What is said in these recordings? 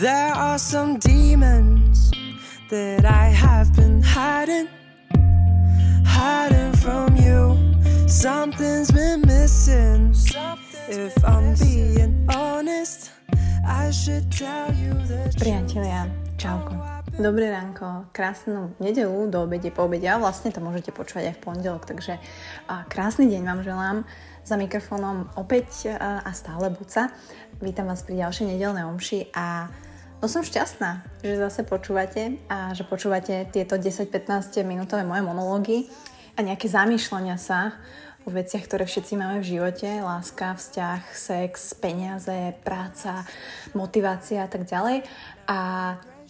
There are some demons that I have been hiding, hiding from you. Something's been missing. If I'm being honest, I should tell you the čauko. Dobré ránko, krásnu nedelu do obede, po obede a vlastne to môžete počúvať aj v pondelok, takže krásny deň vám želám. Za mikrofónom opäť a stále Buca. Vítam vás pri ďalšej nedelnej omši a no som šťastná, že zase počúvate a že počúvate tieto 10-15 minútové moje monológy a nejaké zamýšľania sa o veciach, ktoré všetci máme v živote, láska, vzťah, sex, peniaze, práca, motivácia a tak ďalej. A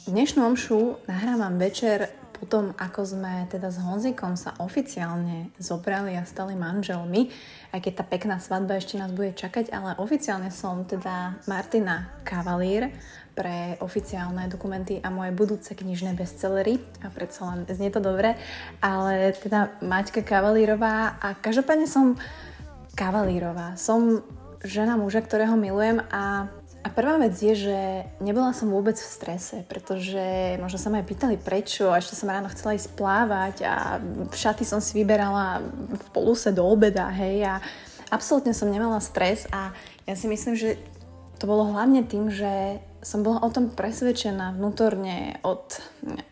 dnešnú omšu nahrávam večer potom, ako sme teda s Honzikom sa oficiálne zobrali a stali manželmi, aj keď tá pekná svadba ešte nás bude čakať, ale oficiálne som teda Martina Kavalír pre oficiálne dokumenty a moje budúce knižné bestsellery a predsa len znie to dobre, ale teda Maťka Kavalírová a každopádne som Kavalírová. Som žena muža, ktorého milujem a a prvá vec je, že nebola som vôbec v strese, pretože možno sa ma aj pýtali prečo a ešte som ráno chcela ísť plávať a šaty som si vyberala v poluse do obeda, hej, a absolútne som nemala stres a ja si myslím, že to bolo hlavne tým, že som bola o tom presvedčená vnútorne od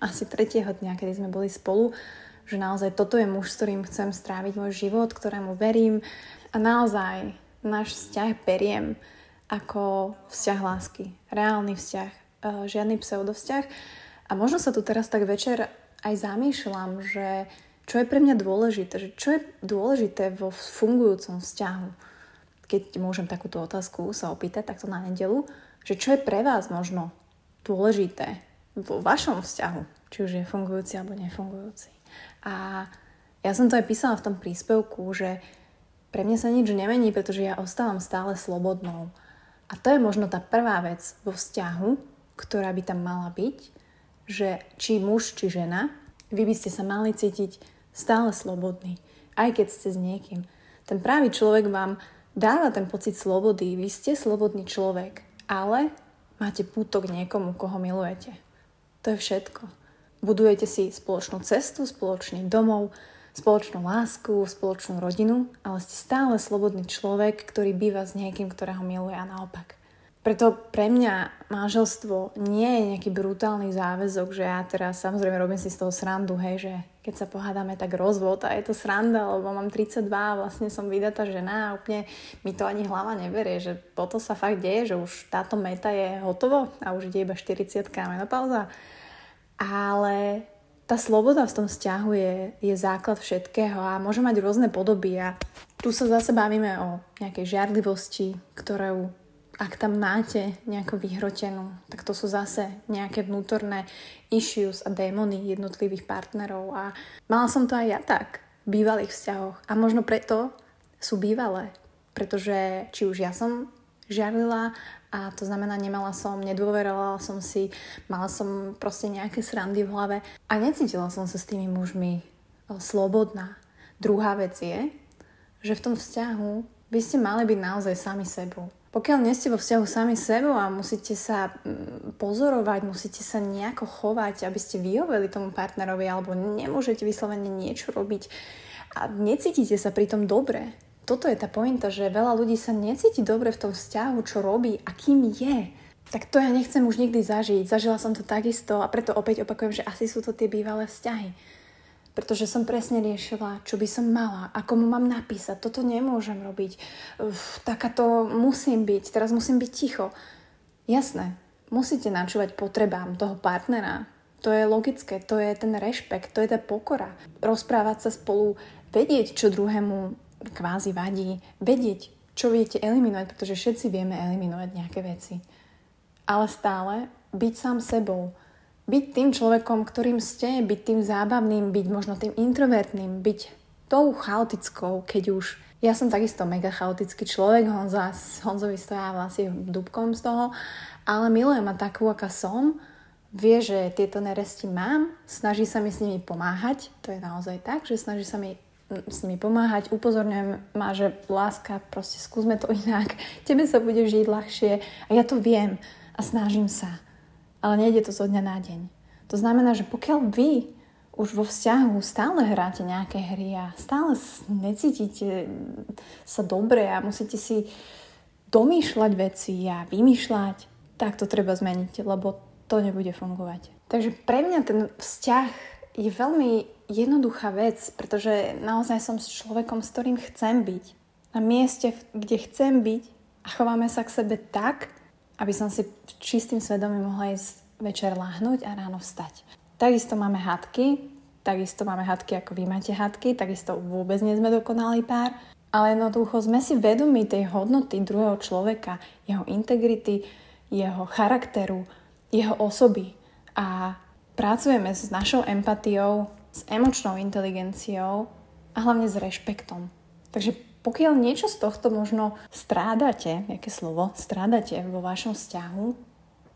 asi tretieho dňa, kedy sme boli spolu, že naozaj toto je muž, s ktorým chcem stráviť môj život, ktorému verím a naozaj náš vzťah beriem ako vzťah lásky. Reálny vzťah, e, žiadny pseudovzťah. A možno sa tu teraz tak večer aj zamýšľam, že čo je pre mňa dôležité, že čo je dôležité vo fungujúcom vzťahu. Keď môžem takúto otázku sa opýtať takto na nedelu, že čo je pre vás možno dôležité vo vašom vzťahu, či už je fungujúci alebo nefungujúci. A ja som to aj písala v tom príspevku, že pre mňa sa nič nemení, pretože ja ostávam stále slobodnou. A to je možno tá prvá vec vo vzťahu, ktorá by tam mala byť, že či muž, či žena, vy by ste sa mali cítiť stále slobodný, aj keď ste s niekým. Ten pravý človek vám dáva ten pocit slobody, vy ste slobodný človek, ale máte pútok niekomu, koho milujete. To je všetko. Budujete si spoločnú cestu, spoločný domov, spoločnú lásku, spoločnú rodinu, ale ste stále slobodný človek, ktorý býva s niekým, ktorého miluje a naopak. Preto pre mňa manželstvo nie je nejaký brutálny záväzok, že ja teraz samozrejme robím si z toho srandu, hej, že keď sa pohádame, tak rozvod a je to sranda, lebo mám 32 a vlastne som vydatá žena a úplne mi to ani hlava neberie, že toto sa fakt deje, že už táto meta je hotovo a už ide iba 40 menopauza. Ale tá sloboda v tom vzťahu je, je základ všetkého a môže mať rôzne podoby a tu sa zase bavíme o nejakej žiarlivosti, ktorú ak tam máte nejakú vyhrotenú, tak to sú zase nejaké vnútorné issues a démony jednotlivých partnerov a mala som to aj ja tak v bývalých vzťahoch a možno preto sú bývalé, pretože či už ja som žiarlila a to znamená, nemala som, nedôverovala som si, mala som proste nejaké srandy v hlave a necítila som sa s tými mužmi slobodná. Druhá vec je, že v tom vzťahu by ste mali byť naozaj sami sebou. Pokiaľ nie ste vo vzťahu sami sebou a musíte sa mm, pozorovať, musíte sa nejako chovať, aby ste vyhoveli tomu partnerovi alebo nemôžete vyslovene niečo robiť a necítite sa pri tom dobre, toto je tá pointa, že veľa ľudí sa necíti dobre v tom vzťahu, čo robí a kým je. Tak to ja nechcem už nikdy zažiť. Zažila som to takisto a preto opäť opakujem, že asi sú to tie bývalé vzťahy. Pretože som presne riešila, čo by som mala, ako mu mám napísať. Toto nemôžem robiť. Uf, takáto musím byť, teraz musím byť ticho. Jasné, musíte načúvať potrebám toho partnera. To je logické, to je ten rešpekt, to je tá pokora. Rozprávať sa spolu, vedieť, čo druhému kvázi vadí, vedieť, čo viete eliminovať, pretože všetci vieme eliminovať nejaké veci. Ale stále byť sám sebou, byť tým človekom, ktorým ste, byť tým zábavným, byť možno tým introvertným, byť tou chaotickou, keď už. Ja som takisto mega chaotický človek, Honza, Honzovi stoja vlastne dubkom z toho, ale milujem ma takú, aká som, vie, že tieto neresti mám, snaží sa mi s nimi pomáhať, to je naozaj tak, že snaží sa mi s nimi pomáhať, upozorňujem ma, že láska, proste skúsme to inak, tebe sa bude žiť ľahšie a ja to viem a snažím sa. Ale nejde to zo dňa na deň. To znamená, že pokiaľ vy už vo vzťahu stále hráte nejaké hry a stále necítite sa dobre a musíte si domýšľať veci a vymýšľať, tak to treba zmeniť, lebo to nebude fungovať. Takže pre mňa ten vzťah je veľmi jednoduchá vec, pretože naozaj som s človekom, s ktorým chcem byť. Na mieste, kde chcem byť a chováme sa k sebe tak, aby som si čistým svedomím mohla ísť večer láhnuť a ráno vstať. Takisto máme hadky, takisto máme hadky, ako vy máte hadky, takisto vôbec nie sme dokonalý pár, ale jednoducho sme si vedomi tej hodnoty druhého človeka, jeho integrity, jeho charakteru, jeho osoby a pracujeme s našou empatiou, s emočnou inteligenciou a hlavne s rešpektom. Takže pokiaľ niečo z tohto možno strádate, aké slovo, strádate vo vašom vzťahu,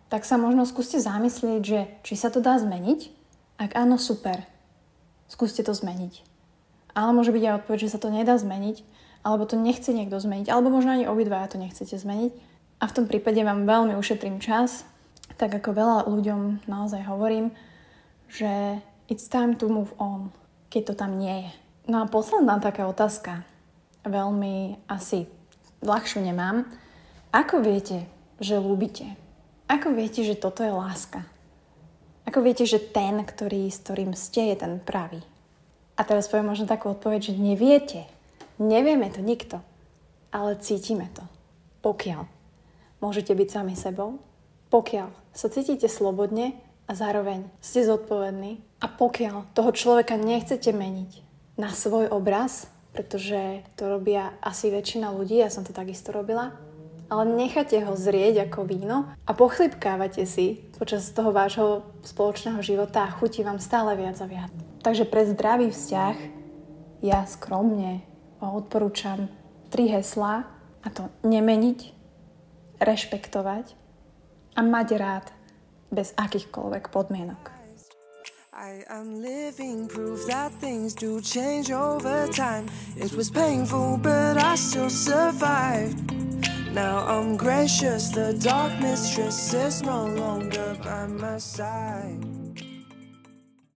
tak sa možno skúste zamyslieť, že či sa to dá zmeniť. Ak áno, super. Skúste to zmeniť. Ale môže byť aj odpoveď, že sa to nedá zmeniť, alebo to nechce niekto zmeniť, alebo možno ani obidvaja to nechcete zmeniť. A v tom prípade vám veľmi ušetrím čas, tak ako veľa ľuďom naozaj hovorím, že it's time to move on, keď to tam nie je. No a posledná taká otázka, veľmi asi ľahšiu nemám. Ako viete, že ľúbite? Ako viete, že toto je láska? Ako viete, že ten, ktorý, s ktorým ste, je ten pravý? A teraz poviem možno takú odpoveď, že neviete, Nevieme to nikto, ale cítime to. Pokiaľ môžete byť sami sebou, pokiaľ sa cítite slobodne a zároveň ste zodpovední a pokiaľ toho človeka nechcete meniť na svoj obraz, pretože to robia asi väčšina ľudí, ja som to takisto robila, ale necháte ho zrieť ako víno a pochlipkávate si počas toho vášho spoločného života a chutí vám stále viac a viac. Takže pre zdravý vzťah ja skromne odporúčam tri heslá a to nemeniť, rešpektovať a mať rád bez akýchkoľvek podmienok. I am living proof that things do change over time. It was painful, but I still survived. Now I'm gracious, the dark mistress is no longer by my side.